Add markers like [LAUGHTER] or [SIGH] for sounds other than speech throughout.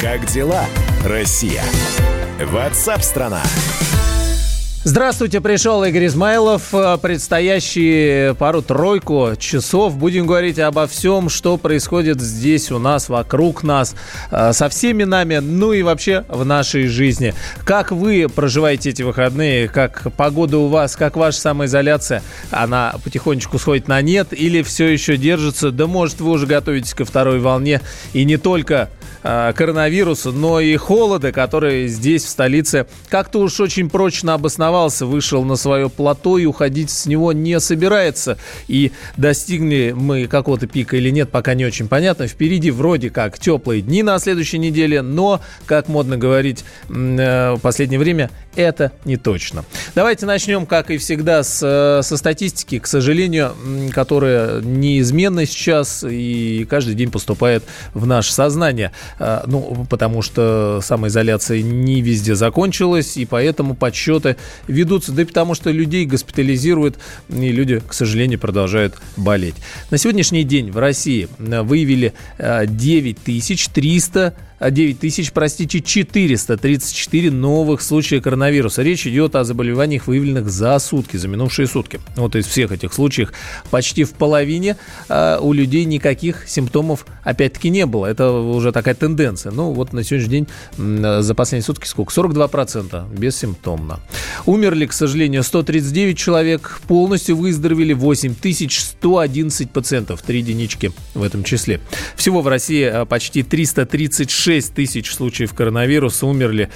Как дела, Россия? Ватсап-страна! Здравствуйте, пришел Игорь Измайлов. Предстоящие пару-тройку часов будем говорить обо всем, что происходит здесь у нас, вокруг нас, э, со всеми нами, ну и вообще в нашей жизни. Как вы проживаете эти выходные, как погода у вас, как ваша самоизоляция, она потихонечку сходит на нет или все еще держится? Да может вы уже готовитесь ко второй волне и не только э, коронавируса, но и холода, который здесь, в столице, как-то уж очень прочно обосновался, вышел на свое плато и уходить с него не собирается. И достигли мы какого-то пика или нет, пока не очень понятно. Впереди вроде как теплые дни на следующей неделе, но, как модно говорить э, в последнее время, это не точно. Давайте начнем, как и всегда, с, э, со статистики, к сожалению, которая неизменна сейчас и каждый день поступает в наше сознание. Э, ну, потому что самоизоляция не везде закончилась, и поэтому подсчеты ведутся. Да и потому что людей госпитализируют, и люди, к сожалению, продолжают болеть. На сегодняшний день в России э, выявили 9300 9 тысяч, простите, 434 новых случая коронавируса. Речь идет о заболеваниях, выявленных за сутки, за минувшие сутки. Вот из всех этих случаев почти в половине э, у людей никаких симптомов опять-таки не было. Это уже такая тенденция. Ну вот на сегодняшний день э, за последние сутки сколько? 42% бессимптомно. Умерли, к сожалению, 139 человек. Полностью выздоровели 8111 пациентов. Три единички в этом числе. Всего в России э, почти 336 6 тысяч случаев коронавируса, умерли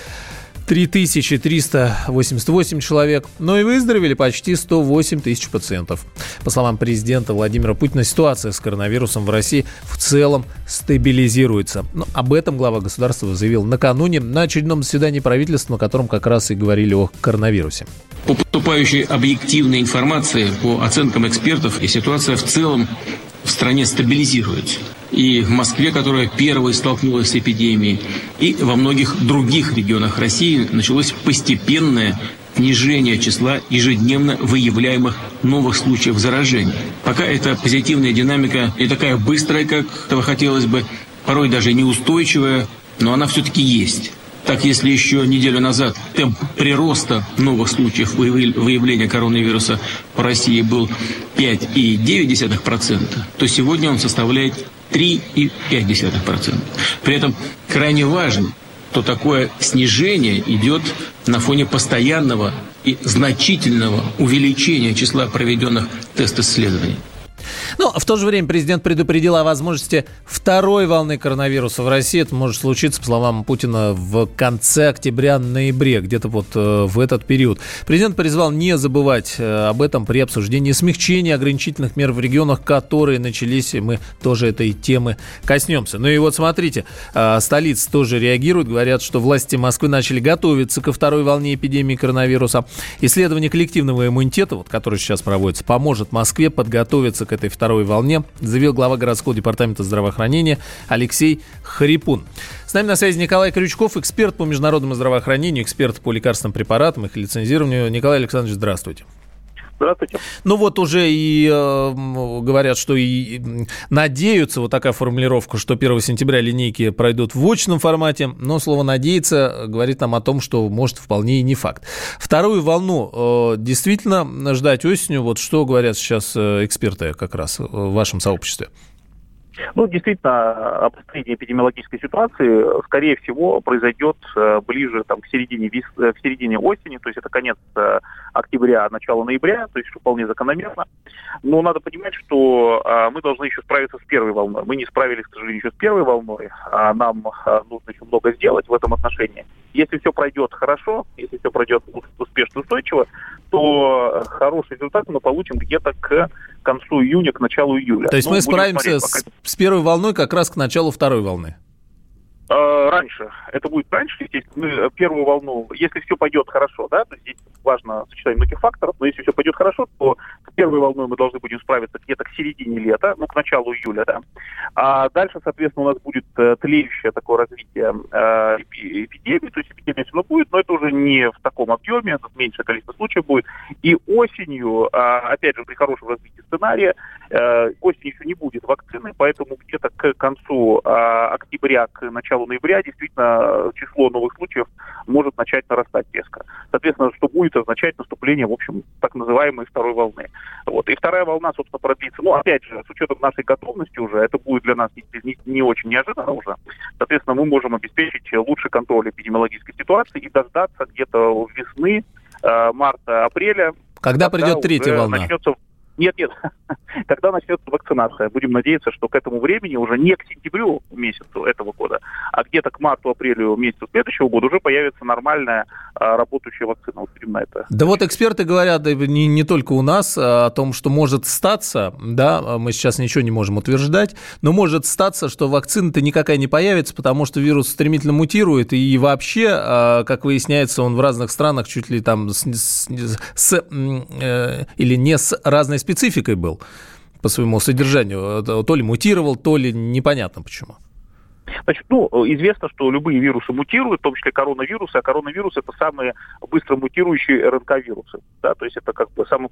3388 человек, но и выздоровели почти 108 тысяч пациентов. По словам президента Владимира Путина, ситуация с коронавирусом в России в целом стабилизируется. Но об этом глава государства заявил накануне на очередном заседании правительства, на котором как раз и говорили о коронавирусе. По поступающей объективной информации, по оценкам экспертов, ситуация в целом в стране стабилизируется. И в Москве, которая первой столкнулась с эпидемией, и во многих других регионах России началось постепенное снижение числа ежедневно выявляемых новых случаев заражения. Пока эта позитивная динамика не такая быстрая, как этого хотелось бы, порой даже неустойчивая, но она все-таки есть. Так, если еще неделю назад темп прироста новых случаев выявления коронавируса по России был 5,9%, то сегодня он составляет 3,5%. При этом крайне важно, что такое снижение идет на фоне постоянного и значительного увеличения числа проведенных тест-исследований. Ну, в то же время президент предупредил о возможности второй волны коронавируса в России. Это может случиться, по словам Путина, в конце октября-ноябре, где-то вот э, в этот период. Президент призвал не забывать э, об этом при обсуждении смягчения ограничительных мер в регионах, которые начались, и мы тоже этой темы коснемся. Ну и вот смотрите, э, столицы тоже реагируют, говорят, что власти Москвы начали готовиться ко второй волне эпидемии коронавируса. Исследование коллективного иммунитета, вот, которое сейчас проводится, поможет Москве подготовиться к этой второй волне, заявил глава городского департамента здравоохранения Алексей Харипун. С нами на связи Николай Крючков, эксперт по международному здравоохранению, эксперт по лекарственным препаратам, их лицензированию. Николай Александрович, здравствуйте. Здравствуйте. Ну вот уже и э, говорят, что и надеются, вот такая формулировка, что 1 сентября линейки пройдут в очном формате, но слово «надеяться» говорит нам о том, что может вполне и не факт. Вторую волну э, действительно ждать осенью, вот что говорят сейчас э, эксперты как раз в вашем сообществе? Ну, действительно, обострение эпидемиологической ситуации, скорее всего, произойдет э, ближе там, к, середине, э, к середине осени, то есть это конец э, октября, начало ноября, то есть вполне закономерно. Но надо понимать, что мы должны еще справиться с первой волной. Мы не справились, к сожалению, еще с первой волной, а нам нужно еще много сделать в этом отношении. Если все пройдет хорошо, если все пройдет успешно, устойчиво, то хороший результат мы получим где-то к концу июня, к началу июля. То есть ну, мы справимся с, с первой волной как раз к началу второй волны? Э, раньше. Это будет раньше, естественно. Э, первую волну, если все пойдет хорошо, да, то здесь важно сочетание многих факторов, но если все пойдет хорошо, то с первой волной мы должны будем справиться где-то к середине лета, ну, к началу июля, да. А дальше, соответственно, у нас будет э, тлеющее такое развитие э, эпидемии, то есть эпидемия все равно будет, но это уже не в таком объеме, тут меньшее количество случаев будет. И осенью, э, опять же, при хорошем развитии сценария, э, осенью еще не будет вакцины, поэтому где-то к концу э, октября, к началу ноября действительно число новых случаев может начать нарастать резко. Соответственно, что будет означать наступление, в общем, так называемой второй волны. Вот. И вторая волна, собственно, продлится. Ну, опять же, с учетом нашей готовности уже, это будет для нас не, не, не очень неожиданно уже. Соответственно, мы можем обеспечить лучший контроль эпидемиологической ситуации и дождаться где-то весны, э, марта-апреля. Когда, когда придет третья волна? Начнется нет, нет. [LAUGHS] Когда начнется вакцинация? Будем надеяться, что к этому времени, уже не к сентябрю месяцу этого года, а где-то к марту-апрелю месяцу следующего года уже появится нормальная а, работающая вакцина. Вот на это. Да вот эксперты говорят не, не только у нас а, о том, что может статься, да, мы сейчас ничего не можем утверждать, но может статься, что вакцина-то никакая не появится, потому что вирус стремительно мутирует, и вообще, а, как выясняется, он в разных странах чуть ли там с, с, с э, или не с разной спецификой был по своему содержанию. То ли мутировал, то ли непонятно почему. Значит, ну, известно, что любые вирусы мутируют, в том числе коронавирусы, а коронавирусы это самые быстро мутирующие РНК-вирусы. Да, то есть это как бы самый.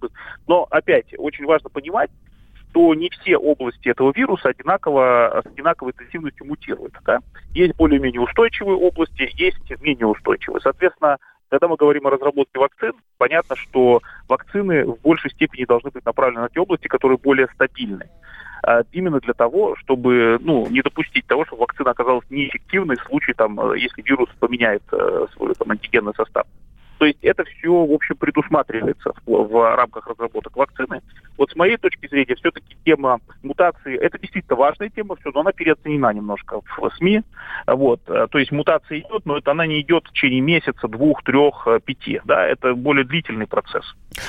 Но опять очень важно понимать, что не все области этого вируса одинаково, с одинаковой интенсивностью мутируют. Да? Есть более-менее устойчивые области, есть менее устойчивые. Соответственно, когда мы говорим о разработке вакцин, понятно, что вакцины в большей степени должны быть направлены на те области, которые более стабильны. А именно для того, чтобы ну, не допустить того, чтобы вакцина оказалась неэффективной в случае, там, если вирус поменяет э, свой там, антигенный состав. То есть это все, в общем, предусматривается в, в рамках разработок вакцины. Вот с моей точки зрения, все-таки тема мутации, это действительно важная тема, все, но она переоценена немножко в СМИ. Вот, то есть мутация идет, но это она не идет в течение месяца, двух, трех, пяти. Да, это более длительный процесс.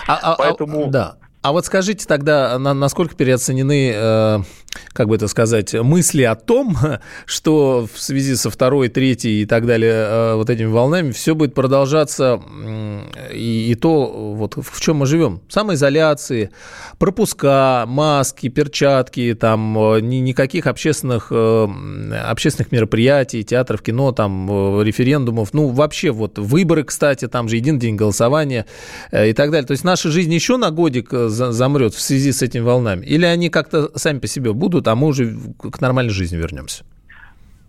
А, а, а Поэтому... А, да. А вот скажите тогда, на, насколько переоценены, э, как бы это сказать, мысли о том, [LAUGHS] что в связи со второй, третьей и так далее э, вот этими волнами все будет продолжаться и, и то, вот в чем мы живем. Самоизоляции, пропуска, маски, перчатки, там э, ни, никаких общественных, э, общественных мероприятий, театров, кино, там референдумов, ну вообще вот выборы, кстати, там же един день голосования и так далее. То есть наша жизнь еще на годик замрет в связи с этими волнами? Или они как-то сами по себе будут, а мы уже к нормальной жизни вернемся?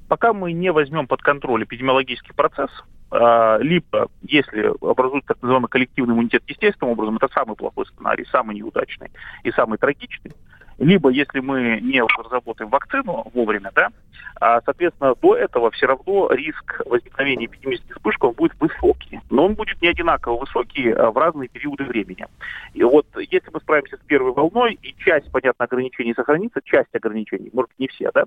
Пока мы не возьмем под контроль эпидемиологический процесс, а, либо если образуется так называемый коллективный иммунитет естественным образом, это самый плохой сценарий, самый неудачный и самый трагичный, либо если мы не разработаем вакцину вовремя, да, а, соответственно, до этого все равно риск возникновения эпидемических вспышек он будет высокий. Но он будет не одинаково высокий а, в разные периоды времени. И вот если мы справимся с первой волной, и часть, понятно, ограничений сохранится, часть ограничений, может быть, не все, да,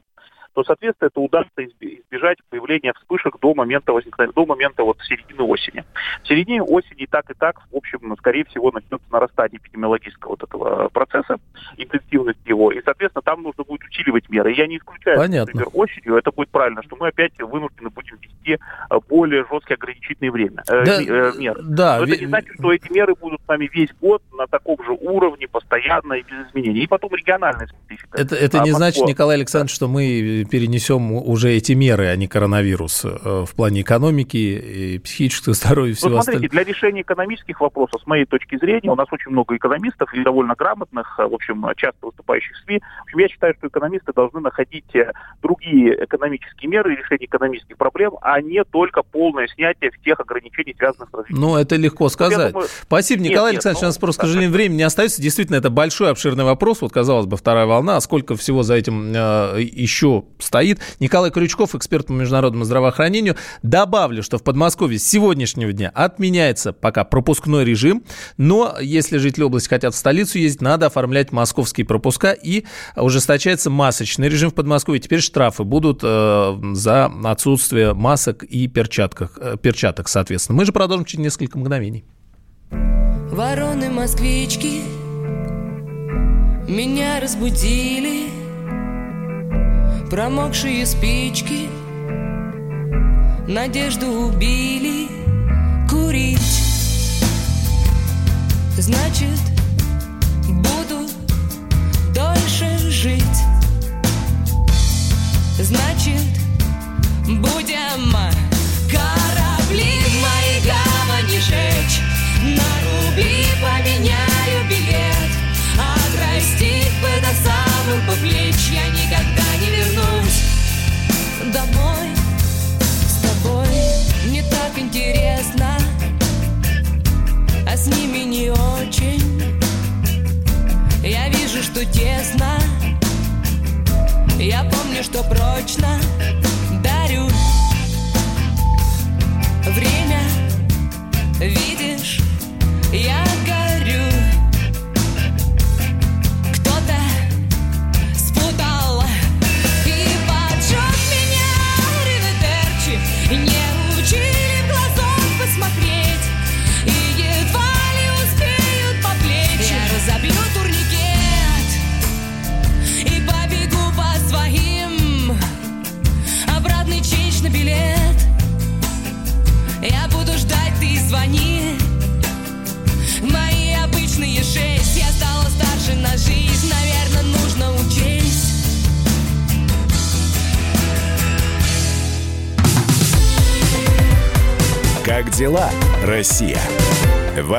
то, соответственно, это удастся избежать появления вспышек до момента возникновения, до момента вот середины осени. В середине осени и так и так, в общем, скорее всего, начнется нарастание эпидемиологического вот этого процесса, интенсивность его, и, соответственно, там нужно будет усиливать меры. Я не исключаю, Понятно. например, осенью это будет правильно, что мы опять вынуждены будем вести э, более жесткие ограничительные время, э, да, э, меры. Да, Но это не значит, что эти меры будут с нами весь год на таком же уровне, постоянно и без изменений. И потом региональная специфика. Это, это не а, значит, Николай Александрович, что мы перенесем уже эти меры, а не коронавирус э, в плане экономики и психического [LAUGHS] здоровья и всего ну, смотрите, остального. для решения экономических вопросов, с моей точки зрения, у нас очень много экономистов и довольно грамотных, э, в общем, часто выступающих в СМИ. В общем, я считаю, что экономисты должны находить э, другие экономические меры и решение экономических проблем, а не только полное снятие всех ограничений, связанных с развитием. Ну, это легко сказать. Думаю... Спасибо, Николай нет, Александрович. Нет, ну, у нас просто, к сожалению, времени не остается. Действительно, это большой обширный вопрос. Вот, казалось бы, вторая волна. А сколько всего за этим э, еще стоит? Николай Крючков, эксперт по международному здравоохранению. Добавлю, что в Подмосковье с сегодняшнего дня отменяется пока пропускной режим, но если жители области хотят в столицу ездить, надо оформлять московские пропуска и ужесточается масочный режим в Подмосковье. Теперь штрафы будут э, за отсутствие масок и перчатках, э, перчаток, соответственно. Мы же продолжим через несколько мгновений. Вороны-москвички меня разбудили Промокшие спички Надежду убили Курить Значит, Значит, будем корабли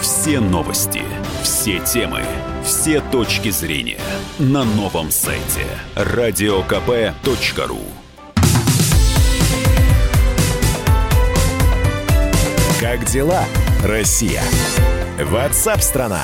Все новости, все темы, все точки зрения на новом сайте радиокп.ру Как дела, Россия? Ватсап-страна!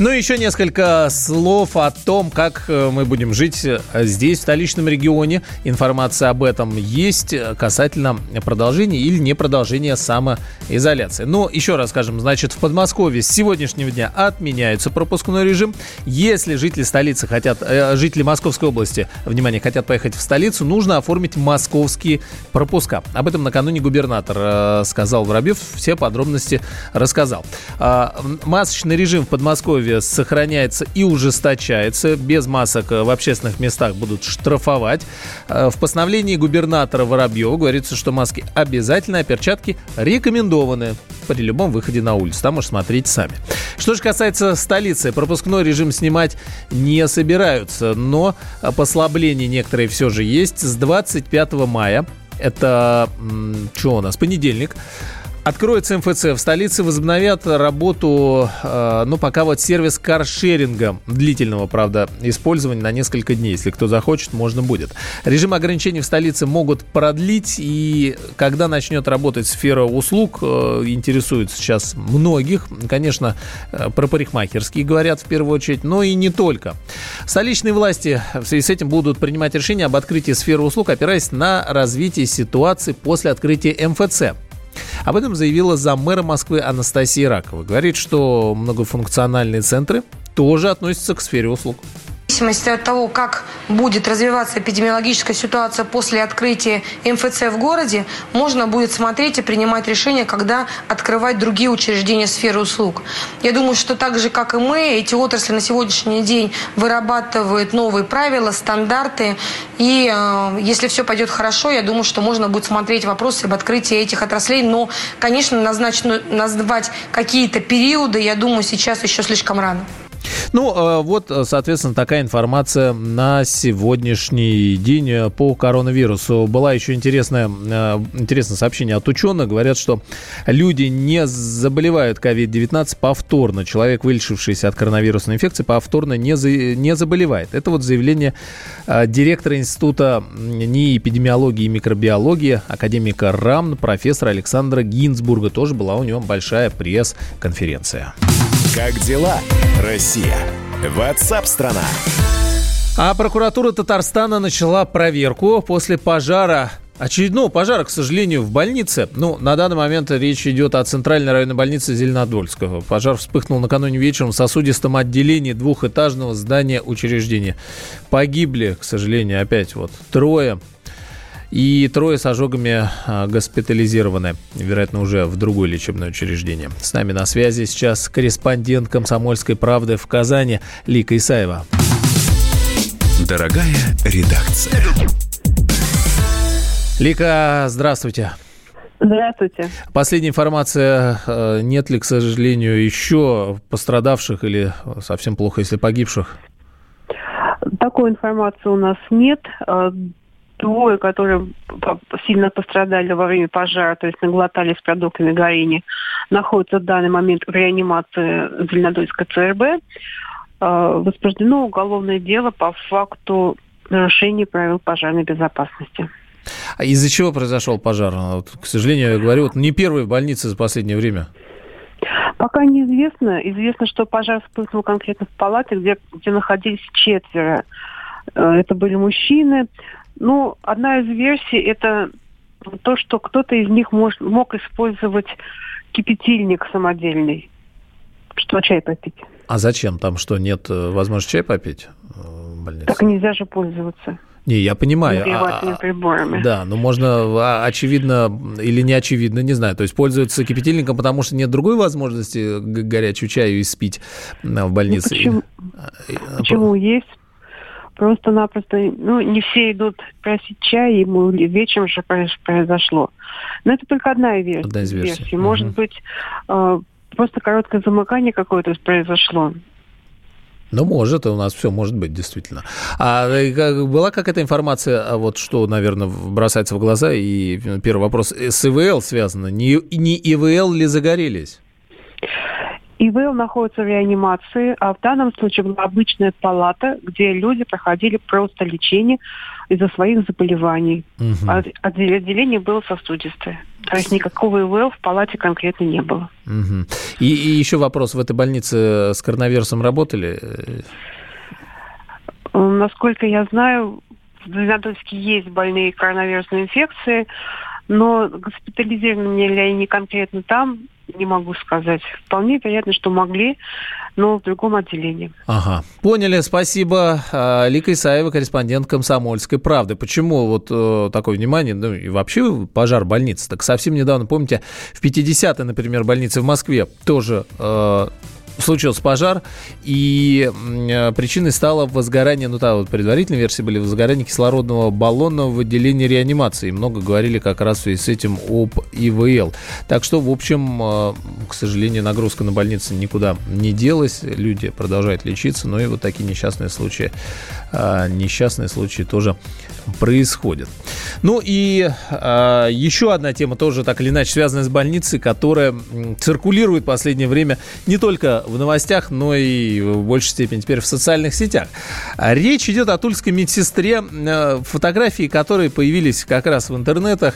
Ну, еще несколько слов о том, как э, мы будем жить э, здесь, в столичном регионе. Информация об этом есть э, касательно продолжения или не продолжения самоизоляции. Но еще раз скажем, значит, в Подмосковье с сегодняшнего дня отменяется пропускной режим. Если жители столицы хотят, жители Московской области, внимание, хотят поехать в столицу, нужно оформить московские пропуска. Об этом накануне губернатор сказал Воробьев, все подробности рассказал. А, масочный режим в Подмосковье сохраняется и ужесточается. Без масок в общественных местах будут штрафовать. Э, В постановлении губернатора Воробьева говорится, что маски обязательны, а перчатки рекомендованы при любом выходе на улицу. Там уж смотрите сами. Что же касается столицы, пропускной режим снимать не собираются, но послабления некоторые все же есть. С 25 мая, это что у нас, понедельник, Откроется МФЦ. В столице возобновят работу, э, ну, пока вот сервис каршеринга, длительного, правда, использования на несколько дней. Если кто захочет, можно будет. Режим ограничений в столице могут продлить, и когда начнет работать сфера услуг, э, интересует сейчас многих. Конечно, э, про парикмахерские говорят в первую очередь, но и не только. Столичные власти в связи с этим будут принимать решение об открытии сферы услуг, опираясь на развитие ситуации после открытия МФЦ. Об этом заявила заммэра Москвы Анастасия Ракова. Говорит, что многофункциональные центры тоже относятся к сфере услуг. Зависимости от того, как будет развиваться эпидемиологическая ситуация после открытия МФЦ в городе, можно будет смотреть и принимать решение, когда открывать другие учреждения сферы услуг. Я думаю, что так же, как и мы, эти отрасли на сегодняшний день вырабатывают новые правила, стандарты. И э, если все пойдет хорошо, я думаю, что можно будет смотреть вопросы об открытии этих отраслей. Но, конечно, назначено, назвать какие-то периоды, я думаю, сейчас еще слишком рано. Ну, э, вот, э, соответственно, такая информация на сегодняшний день э, по коронавирусу. Была еще интересная, интересное сообщение от ученых. Говорят, что люди не заболевают COVID-19 повторно. Человек, вылечившийся от коронавирусной инфекции, повторно не, за, не заболевает. Это вот заявление директора Института НИИ эпидемиологии и микробиологии, академика РАМН, профессора Александра Гинзбурга. Тоже была у него большая пресс-конференция. Как дела, Россия? Ватсап-страна! А прокуратура Татарстана начала проверку после пожара Очередного пожара, к сожалению, в больнице. Ну, на данный момент речь идет о центральной районной больнице Зеленодольского. Пожар вспыхнул накануне вечером в сосудистом отделении двухэтажного здания учреждения. Погибли, к сожалению, опять вот трое. И трое с ожогами а, госпитализированы, вероятно, уже в другое лечебное учреждение. С нами на связи сейчас корреспондент «Комсомольской правды» в Казани Лика Исаева. Дорогая редакция. Лика, здравствуйте. Здравствуйте. Последняя информация, э, нет ли, к сожалению, еще пострадавших или совсем плохо, если погибших? Такой информации у нас нет. Двое, которые сильно пострадали во время пожара, то есть наглотались продуктами горения, находятся в данный момент в реанимации Зеленодольской ЦРБ. Э, возбуждено уголовное дело по факту нарушения правил пожарной безопасности. А из-за чего произошел пожар? Вот, к сожалению, я говорю, вот не первый в больнице за последнее время. Пока неизвестно. Известно, что пожар вспыхнул конкретно в палате, где, где находились четверо. Э, это были мужчины. Ну, одна из версий это то, что кто-то из них мож, мог использовать кипятильник самодельный, что чай попить. А зачем? Там что, нет э, возможности чай попить э, в больнице? Так нельзя же пользоваться. Не, я понимаю. А, а, приборами. Да, но можно, а, очевидно, или не очевидно, не знаю. То есть пользуются кипятильником, потому что нет другой возможности горячую чаю испить в больнице. Ну, почему? почему? Есть просто-напросто, ну, не все идут просить чай, ему вечером же произошло. Но это только одна версия. Одна из версий. версий. Может угу. быть, э, просто короткое замыкание какое-то произошло. Ну, может, у нас все может быть, действительно. А э, была какая-то информация, а вот что, наверное, бросается в глаза, и первый вопрос, с ИВЛ связано, не, не ИВЛ ли загорелись? ИВЛ находится в реанимации, а в данном случае была обычная палата, где люди проходили просто лечение из-за своих заболеваний. Угу. Отделение было сосудистое. То есть никакого ИВЛ в палате конкретно не было. Угу. И, и еще вопрос. В этой больнице с коронавирусом работали? Насколько я знаю, в Зеленодольске есть больные коронавирусной инфекцией, но госпитализированы ли они конкретно там, не могу сказать. Вполне вероятно, что могли, но в другом отделении. Ага, поняли, спасибо. А, Лика Исаева, корреспондент «Комсомольской правды». Почему вот э, такое внимание, ну и вообще пожар больницы? Так совсем недавно, помните, в 50-й, например, больнице в Москве тоже э, случился пожар, и э, причиной стало возгорание, ну да, вот предварительные версии были возгорание кислородного баллона в отделении реанимации. Много говорили как раз связи с этим об ИВЛ. Так что, в общем, э, к сожалению, нагрузка на больницы никуда не делась. Люди продолжают лечиться, но и вот такие несчастные случаи, э, несчастные случаи тоже происходят. Ну и еще одна тема тоже так или иначе связанная с больницей, которая циркулирует в последнее время не только в новостях, но и в большей степени теперь в социальных сетях. Речь идет о тульской медсестре, э, фотографии которые появились как раз в интернетах,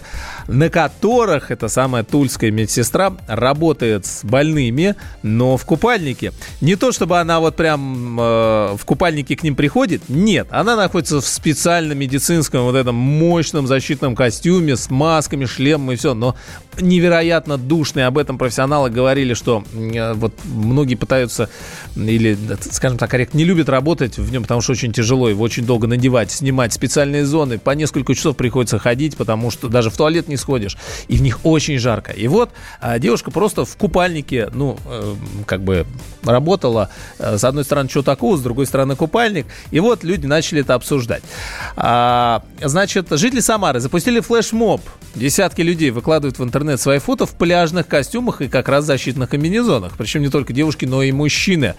на которых эта самая тульская медсестра работает с больными, но в купальнике. Не то, чтобы она вот прям э, в купальнике к ним приходит, нет, она находится в специальном медицинском вот этом мощном защитном костюме с масками, шлемом и все, но невероятно душный. Об этом профессионалы говорили, что э, вот многие пытаются или, скажем так, корректно, не любят работать в нем, потому что очень тяжело его очень долго надевать, снимать специальные зоны. По несколько часов приходится ходить, потому что даже в туалет не сходишь, и в них очень жарко. И вот а, девушка просто в купальнике, ну, э, как бы работала. Э, с одной стороны, что такого, с другой стороны, купальник. И вот люди начали это обсуждать. А, значит, жители Самары запустили флешмоб. Десятки людей выкладывают в интернет свои фото в пляжных костюмах и как раз защитных комбинезонах. Причем не только девушки, но и мужчины.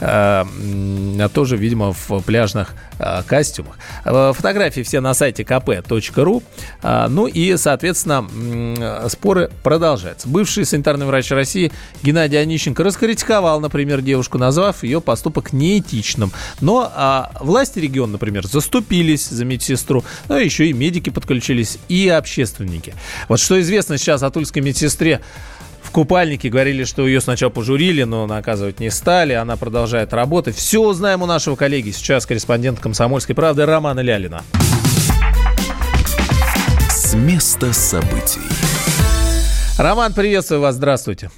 А, а тоже, видимо, в пляжных а, костюмах. А, фотографии все на сайте kp.ru. А, ну и, соответственно, споры продолжаются. Бывший санитарный врач России Геннадий Онищенко раскритиковал, например, девушку, назвав ее поступок неэтичным. Но а, власти региона, например, заступились за медсестру, но еще и медики подключились, и общественники. Вот что известно сейчас о тульской медсестре, в купальнике. Говорили, что ее сначала пожурили, но наказывать не стали. Она продолжает работать. Все узнаем у нашего коллеги. Сейчас корреспондент «Комсомольской правды» Романа Лялина. С места событий. Роман, приветствую вас. Здравствуйте.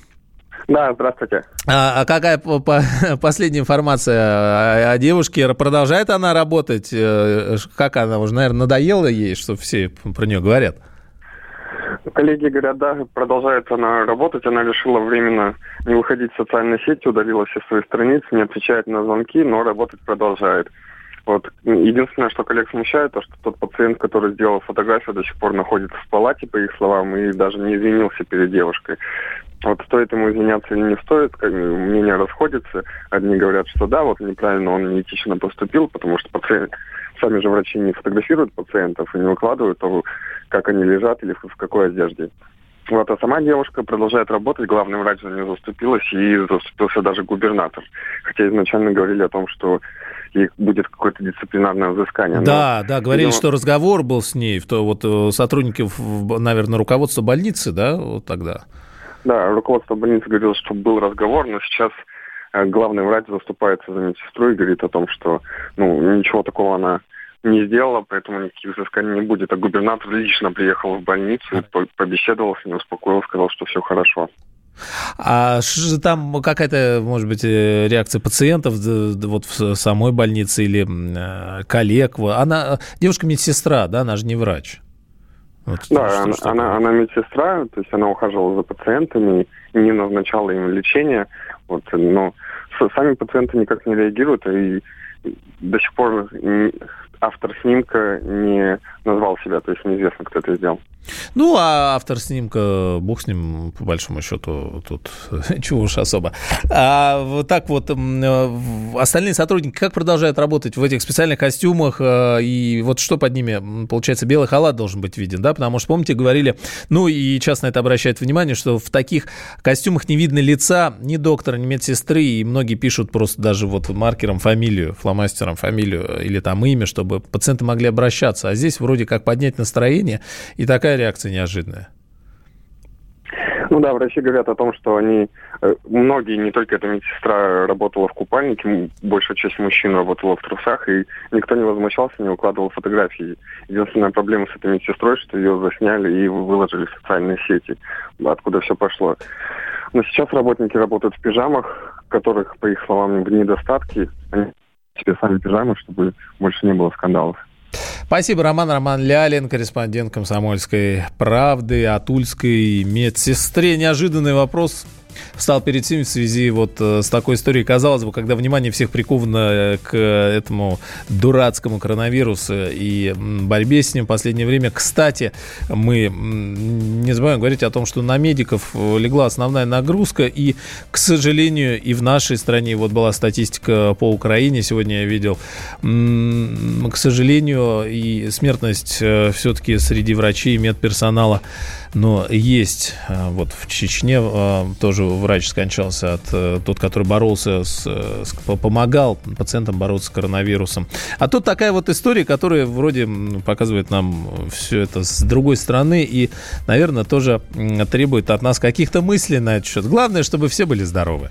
Да, здравствуйте. А, а какая по, по, последняя информация о, о девушке? Продолжает она работать? Э, как она уже, наверное, надоела ей, что все про нее говорят? Коллеги говорят, да, продолжает она работать. Она решила временно не выходить в социальные сети, удалила все свои страницы, не отвечает на звонки, но работать продолжает. Вот. Единственное, что коллег смущает, то, что тот пациент, который сделал фотографию, до сих пор находится в палате, по их словам, и даже не извинился перед девушкой. Вот стоит ему извиняться или не стоит, как, мнения расходятся. Одни говорят, что да, вот неправильно он неэтично поступил, потому что пациент, сами же врачи не фотографируют пациентов и не выкладывают то, как они лежат или в какой одежде. Вот, а сама девушка продолжает работать, главный врач за нее заступилась, и заступился даже губернатор. Хотя изначально говорили о том, что ей будет какое-то дисциплинарное взыскание. Да, Но, да, говорили, видимо, что разговор был с ней, то вот э, сотрудники, наверное, руководства больницы, да, вот тогда. Да, руководство больницы говорило, что был разговор, но сейчас э, главный врач заступается за медсестру и говорит о том, что ну, ничего такого она не сделала, поэтому никаких взысканий не будет. А губернатор лично приехал в больницу, по- побеседовал с ней, успокоил, сказал, что все хорошо. А там какая-то, может быть, э, реакция пациентов вот в самой больнице или э, коллег? Она девушка медсестра, да, она же не врач. Вот Да, что- она, что она, она медсестра, то есть она ухаживала за пациентами, не назначала им лечение, вот, но сами пациенты никак не реагируют, и до сих пор автор снимка не назвал себя, то есть неизвестно, кто это сделал. Ну, а автор снимка, бог с ним, по большому счету, тут [LAUGHS] чего уж особо. А вот так вот, остальные сотрудники как продолжают работать в этих специальных костюмах? э, И вот что под ними? Получается, белый халат должен быть виден, да? Потому что, помните, говорили, ну и часто это обращают внимание, что в таких костюмах не видно лица ни доктора, ни медсестры, и многие пишут просто даже вот маркером фамилию, фломастером фамилию э, или там имя, чтобы пациенты могли обращаться. А здесь вроде как поднять настроение, и такая реакция неожиданная. Ну да, врачи говорят о том, что они, э, многие, не только эта медсестра работала в купальнике, большая часть мужчин работала в трусах, и никто не возмущался, не укладывал фотографии. Единственная проблема с этой медсестрой, что ее засняли и выложили в социальные сети, откуда все пошло. Но сейчас работники работают в пижамах, которых, по их словам, недостатки. Они себе сами пижамы, чтобы больше не было скандалов. Спасибо, Роман. Роман Лялин, корреспондент «Комсомольской правды» о тульской медсестре. Неожиданный вопрос встал перед всеми в связи вот э, с такой историей. Казалось бы, когда внимание всех приковано э, к этому дурацкому коронавирусу и борьбе с ним в последнее время. Кстати, мы не забываем говорить о том, что на медиков э, легла основная нагрузка. И, к сожалению, и в нашей стране, вот была статистика по Украине, сегодня я видел, к сожалению, и смертность все-таки среди врачей и медперсонала, но есть. Э, Вот в Чечне э, тоже врач скончался, от, э, тот, который боролся, с, с- по- помогал пациентам бороться с коронавирусом. А тут такая вот история, которая вроде показывает нам все это с другой стороны и, наверное, тоже требует от нас каких-то мыслей на этот счет. Главное, чтобы все были здоровы.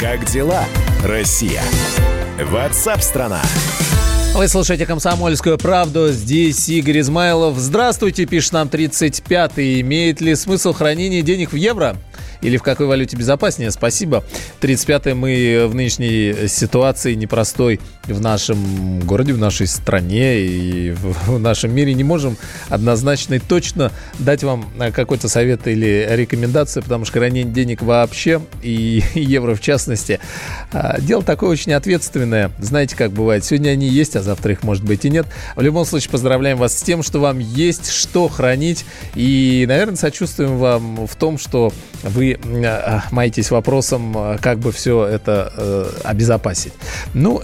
Как дела, Россия? Ватсап-страна! Вы слушаете «Комсомольскую правду». Здесь Игорь Измайлов. Здравствуйте, пишет нам 35-й. Имеет ли смысл хранение денег в евро? Или в какой валюте безопаснее? Спасибо. 35-й мы в нынешней ситуации непростой в нашем городе, в нашей стране и [LAUGHS] в нашем мире не можем однозначно и точно дать вам э, какой-то совет или рекомендацию, потому что хранение денег вообще и [LAUGHS] евро в частности, а, дело такое очень ответственное. Знаете, как бывает, сегодня они есть, а завтра их может быть и нет. В любом случае, поздравляем вас с тем, что вам есть что хранить. И, наверное, сочувствуем вам в том, что вы э, маетесь вопросом, э, как бы все это э, обезопасить. Ну,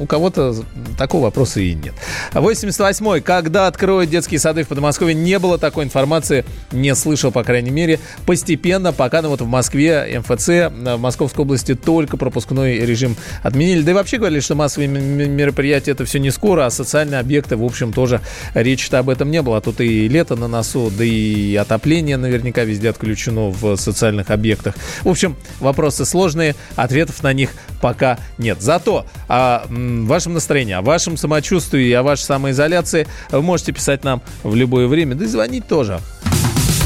у кого-то такого вопроса и нет. 88-й. Когда откроют детские сады в Подмосковье, не было такой информации, не слышал, по крайней мере. Постепенно, пока ну, вот в Москве, МФЦ, в Московской области только пропускной режим отменили. Да и вообще говорили, что массовые мероприятия это все не скоро, а социальные объекты, в общем, тоже речи-то об этом не было. А тут и лето на носу, да и отопление наверняка везде отключено в социальных объектах. В общем, вопросы сложные, ответов на них пока нет. Зато о вашем настроении, о вашем самочувствии о вашей самоизоляции вы можете писать нам в любое время, да и звонить тоже.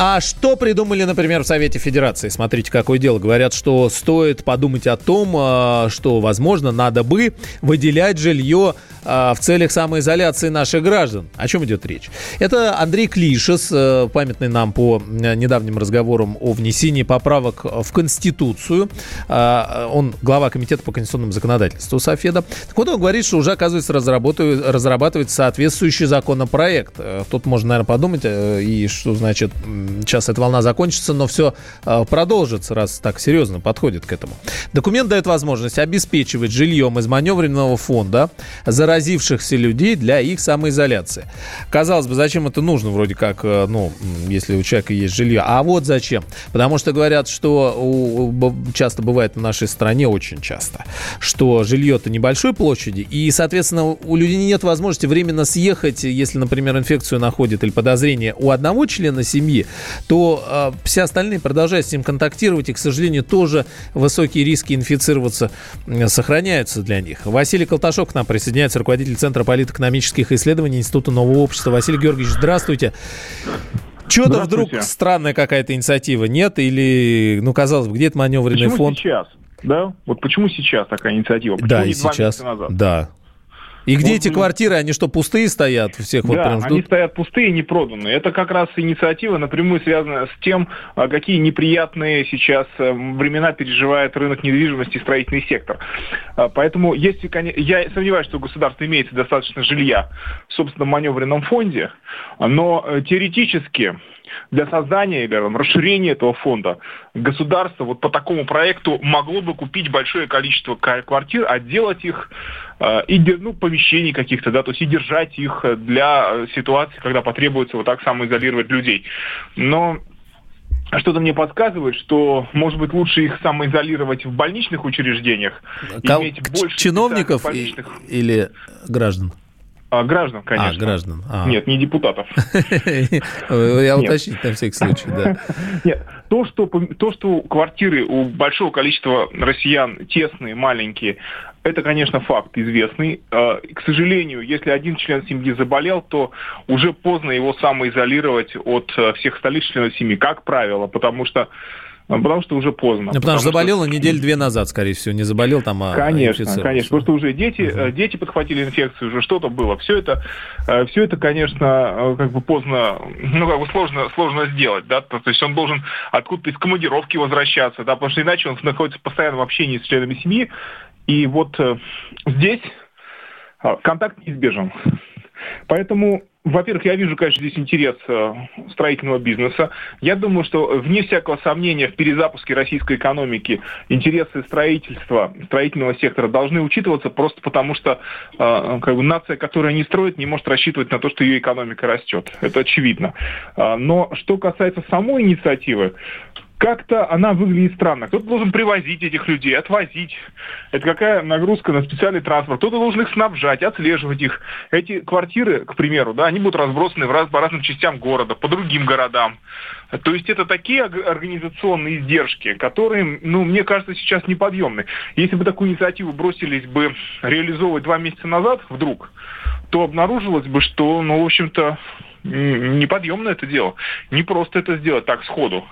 А что придумали, например, в Совете Федерации? Смотрите, какое дело. Говорят, что стоит подумать о том, а, что, возможно, надо бы выделять жилье а, в целях самоизоляции наших граждан. О чем идет речь? Это Андрей Клишес, э, памятный нам по э, недавним разговорам о внесении поправок в Конституцию. А, он глава Комитета по конституционному законодательству Софеда. Так вот, он говорит, что уже, оказывается, разрабатывает соответствующий законопроект. Э, тут можно, наверное, подумать, и что значит сейчас эта волна закончится, но все а, продолжится, раз так серьезно подходит к этому. Документ дает возможность обеспечивать жильем из маневренного фонда заразившихся людей для их самоизоляции. Казалось бы, зачем это нужно, вроде как, э, ну, если у человека есть жилье. А вот зачем. Потому что говорят, что у, часто бывает в нашей стране, очень часто, что жилье-то небольшой площади, и, соответственно, у людей нет возможности временно съехать, если, например, инфекцию находит или подозрение у одного члена семьи, то э, все остальные продолжают с ним контактировать, и, к сожалению, тоже высокие риски инфицироваться э, сохраняются для них. Василий Колташов к нам присоединяется, руководитель Центра политэкономических исследований Института нового общества. Василий Георгиевич, здравствуйте. Что-то вдруг странная какая-то инициатива, нет? Или, ну, казалось бы, где то маневренный почему фонд? сейчас? Да? Вот почему сейчас такая инициатива? Почему да, и сейчас. назад? Да. И где Вот, эти ну, квартиры, они что, пустые стоят? Всех вот да, прям они ждут? стоят пустые, не проданные. Это как раз инициатива напрямую связана с тем, а, какие неприятные сейчас э, времена переживает рынок недвижимости и строительный сектор. А, Поэтому если, коне- я сомневаюсь, что у государства имеется достаточно жилья в собственном маневренном фонде, но э, теоретически для создания или там, расширения этого фонда государство вот по такому проекту могло бы купить большое количество квартир, отделать их э, и ну, помещений каких-то, да, то есть и держать их для э, ситуации, когда потребуется вот так самоизолировать людей. Но что-то мне подсказывает, что, может быть, лучше их самоизолировать в больничных учреждениях, Кого- иметь больше чиновников больничных или граждан? А, граждан, конечно. А, граждан. А. Нет, не депутатов. [LAUGHS] Я уточнить на всякий случай, да. [LAUGHS] Нет, то что, то, что квартиры у большого количества россиян тесные, маленькие, это, конечно, факт известный. Э, К сожалению, если один член семьи заболел, то уже поздно его самоизолировать от э, всех остальных членов семьи, как правило, потому что Потому что уже поздно. Ну, потому что заболел он неделю две назад, скорее всего. Не заболел там, а Конечно, инфицировался. конечно. Просто уже дети, э, дети подхватили инфекцию, уже что-то было. Все это, э, все это, конечно, э, как бы поздно, ну, как бы сложно, сложно сделать, да, то есть он должен откуда-то из командировки возвращаться, да, потому что иначе он находится в постоянном общении с членами семьи, и вот здесь контакт неизбежен. Поэтому, во-первых, я вижу, конечно, здесь интерес э, строительного бизнеса. Я думаю, что вне всякого сомнения в перезапуске российской экономики интересы строительства, строительного сектора должны учитываться просто потому, что э, как бы, нация, которая не строит, не может рассчитывать на то, что ее экономика растет. Это очевидно. А, Но что касается самой инициативы, как-то она выглядит странно. Кто-то должен привозить этих людей, отвозить. Это какая нагрузка на специальный транспорт. Кто-то должен их снабжать, отслеживать их. Эти квартиры, к примеру, да, они будут разбросаны в раз, по разным частям города, по другим городам. То есть это такие организационные издержки, которые, ну, мне кажется, сейчас неподъемны. Если бы такую инициативу бросились бы реализовывать два месяца назад вдруг, то обнаружилось бы, что, ну, в общем-то, неподъемно это дело. Не просто это сделать так сходу.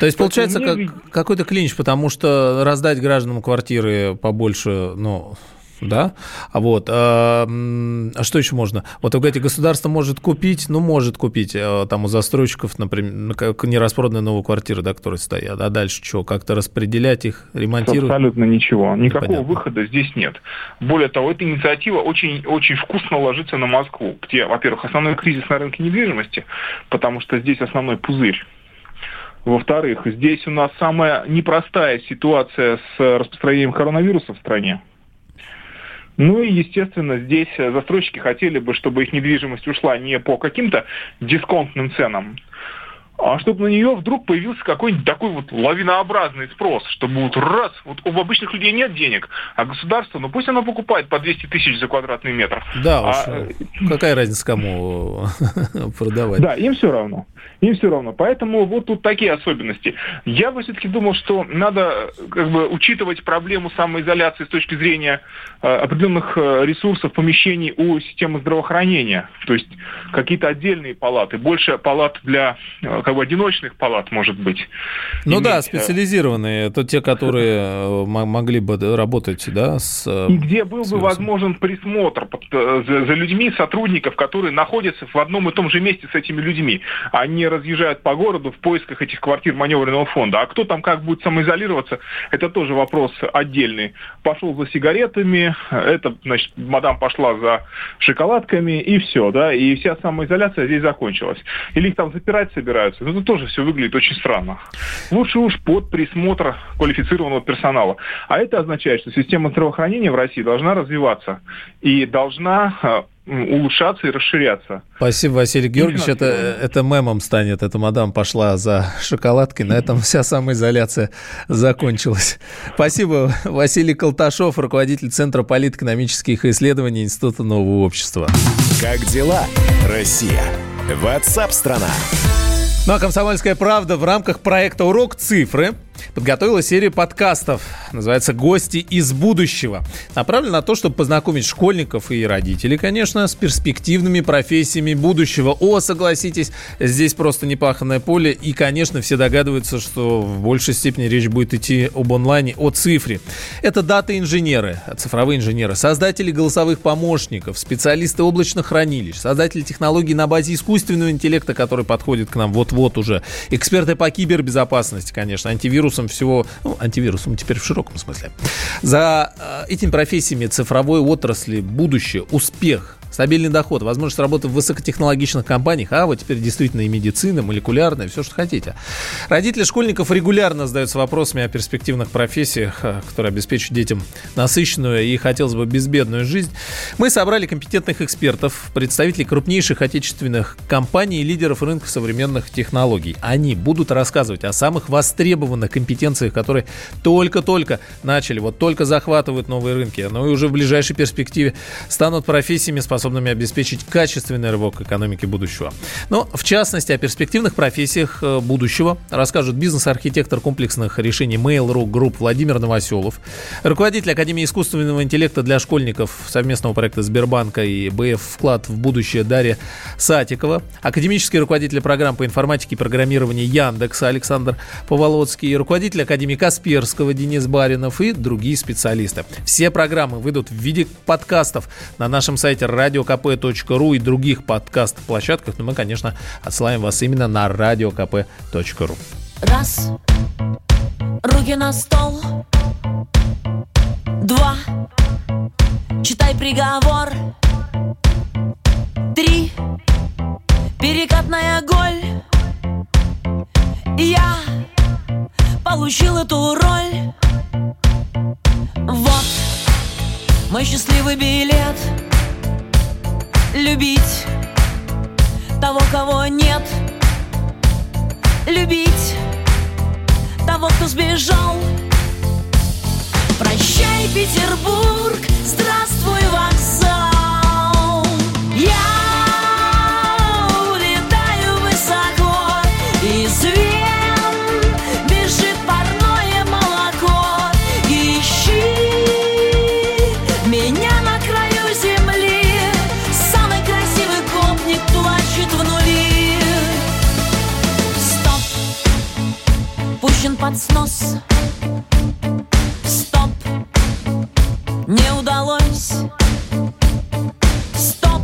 То есть, получается, как, какой-то клинч, потому что раздать гражданам квартиры побольше, ну, да, а вот, а, а что еще можно? Вот вы говорите, государство может купить, ну, может купить, э, там у застройщиков, например, ну, как нераспроданные новые квартиры, да, которые стоят, а дальше что, как-то распределять их, ремонтировать? Абсолютно ничего. Никакого Непонятно. выхода здесь нет. Более того, эта инициатива очень, очень вкусно ложится на Москву, где, во-первых, основной кризис на рынке недвижимости, потому что здесь основной пузырь. Во-вторых, здесь у нас самая непростая ситуация с распространением коронавируса в стране. Ну и, естественно, здесь э, застройщики хотели бы, чтобы их недвижимость ушла не по каким-то дисконтным ценам, а чтобы на нее вдруг появился какой-нибудь такой вот лавинообразный спрос, чтобы вот раз, вот у обычных людей нет денег, а государство, ну пусть оно покупает по 200 тысяч за квадратный метр. Да, уж, А, какая разница кому [LAUGHS] продавать? Да, им все равно. Им все равно. Поэтому вот тут такие особенности. Я бы все-таки думал, что надо э, как бы учитывать проблему самоизоляции с точки зрения э, определенных э, ресурсов, помещений у системы здравоохранения. То есть какие-то отдельные палаты, больше палат для э, бы одиночных палат, может быть. Ну да, иметь, э, специализированные, это те, которые э, могли бы да, работать, да, с... э, И где был с бы возможен присмотр за, за людьми, сотрудников, которые находятся в одном и том же месте с этими людьми. Они разъезжают по городу в поисках этих квартир маневренного фонда. А кто там как будет самоизолироваться, это тоже вопрос отдельный. Пошел за сигаретами, это, значит, мадам пошла за шоколадками, и все, да, и вся самоизоляция здесь закончилась. Или их там запирать собираются. Ну, это тоже все выглядит очень странно. Лучше уж под присмотр квалифицированного персонала. А это означает, что система здравоохранения в России должна развиваться и должна э, улучшаться и расширяться. Спасибо, Василий Георгиевич. Это, это мемом станет. Эта мадам пошла за шоколадкой. На этом вся самоизоляция закончилась. Спасибо. Василий Колташов, руководитель Центра политэкономических исследований Института нового общества. Как дела, Россия? Ватсап-страна! Ну а «Комсомольская правда» в рамках проекта «Урок цифры» подготовила серию подкастов. Называется «Гости из будущего». Направлена на то, чтобы познакомить школьников и родителей, конечно, с перспективными профессиями будущего. О, согласитесь, здесь просто непаханное поле. И, конечно, все догадываются, что в большей степени речь будет идти об онлайне, о цифре. Это дата-инженеры, цифровые инженеры, создатели голосовых помощников, специалисты облачных хранилищ, создатели технологий на базе искусственного интеллекта, который подходит к нам вот-вот уже, эксперты по кибербезопасности, конечно, антивирусом всего, ну, антивирусом теперь в широком смысле. За э, этими профессиями цифровой отрасли будущее, успех, стабильный доход, возможность работы в высокотехнологичных компаниях, а вот теперь действительно и медицина, молекулярная, все, что хотите. Родители школьников регулярно задаются вопросами о перспективных профессиях, э, которые обеспечат детям насыщенную и, хотелось бы, безбедную жизнь. Мы собрали компетентных экспертов, представителей крупнейших отечественных компаний и лидеров рынка современных технологий. Они будут рассказывать о самых востребованных компетенциях, которые только-только начали, вот только захватывают новые рынки, но и уже в ближайшей перспективе станут профессиями, способными обеспечить качественный рывок экономики будущего. Но, в частности, о перспективных профессиях э, будущего расскажут бизнес-архитектор комплексных решений Mail.ru Group Владимир Новоселов, руководитель Академии искусственного интеллекта для школьников совместного проекта Сбербанка и БФ «Вклад в будущее» Дарья Сатикова, академический руководитель программ по информатике и программированию Яндекса Александр Поволоцкий, руководитель Академии Касперского Денис Баринов и другие специалисты. Все программы выйдут в виде подкастов на нашем сайте radiokp.ru и других подкаст-площадках, но мы, конечно, отсылаем вас именно на radiokp.ru. Раз, руки на стол. Два, читай приговор. Три, перекатная голь. Я получил эту роль. Вот мой счастливый билет. Любить того, кого нет. Любить того, кто сбежал. Прощай, Петербург, здравствуй, вокзал. Снос. Стоп, не удалось. Стоп,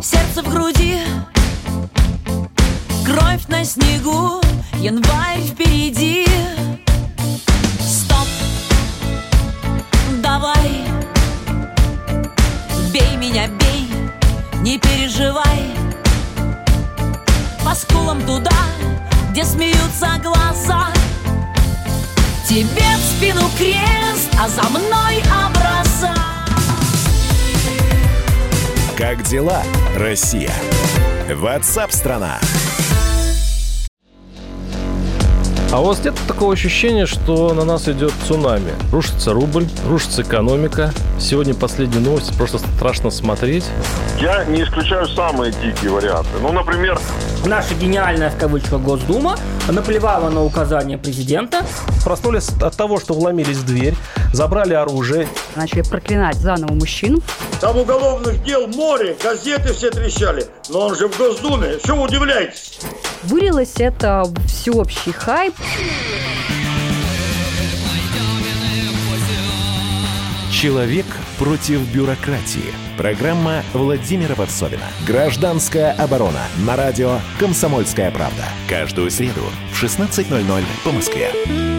сердце в груди, кровь на снегу, январь впереди. Стоп, давай, бей меня, бей, не переживай. По скулам туда, где смеются глаза. Тебе в спину крест, а за мной образа. Как дела, Россия? Ватсап-страна! А у вас нет такого ощущения, что на нас идет цунами? Рушится рубль, рушится экономика. Сегодня последние новости, просто страшно смотреть. Я не исключаю самые дикие варианты. Ну, например... Наша гениальная, в кавычках, Госдума наплевала на указания президента. Проснулись от того, что вломились в дверь, забрали оружие. Начали проклинать заново мужчин. Там уголовных дел море, газеты все трещали. Но он же в Госдуме, что вы удивляетесь? Вылилось это всеобщий хайп. Человек против бюрократии. Программа Владимира Варсовина. Гражданская оборона. На радио «Комсомольская правда». Каждую среду в 16.00 по Москве.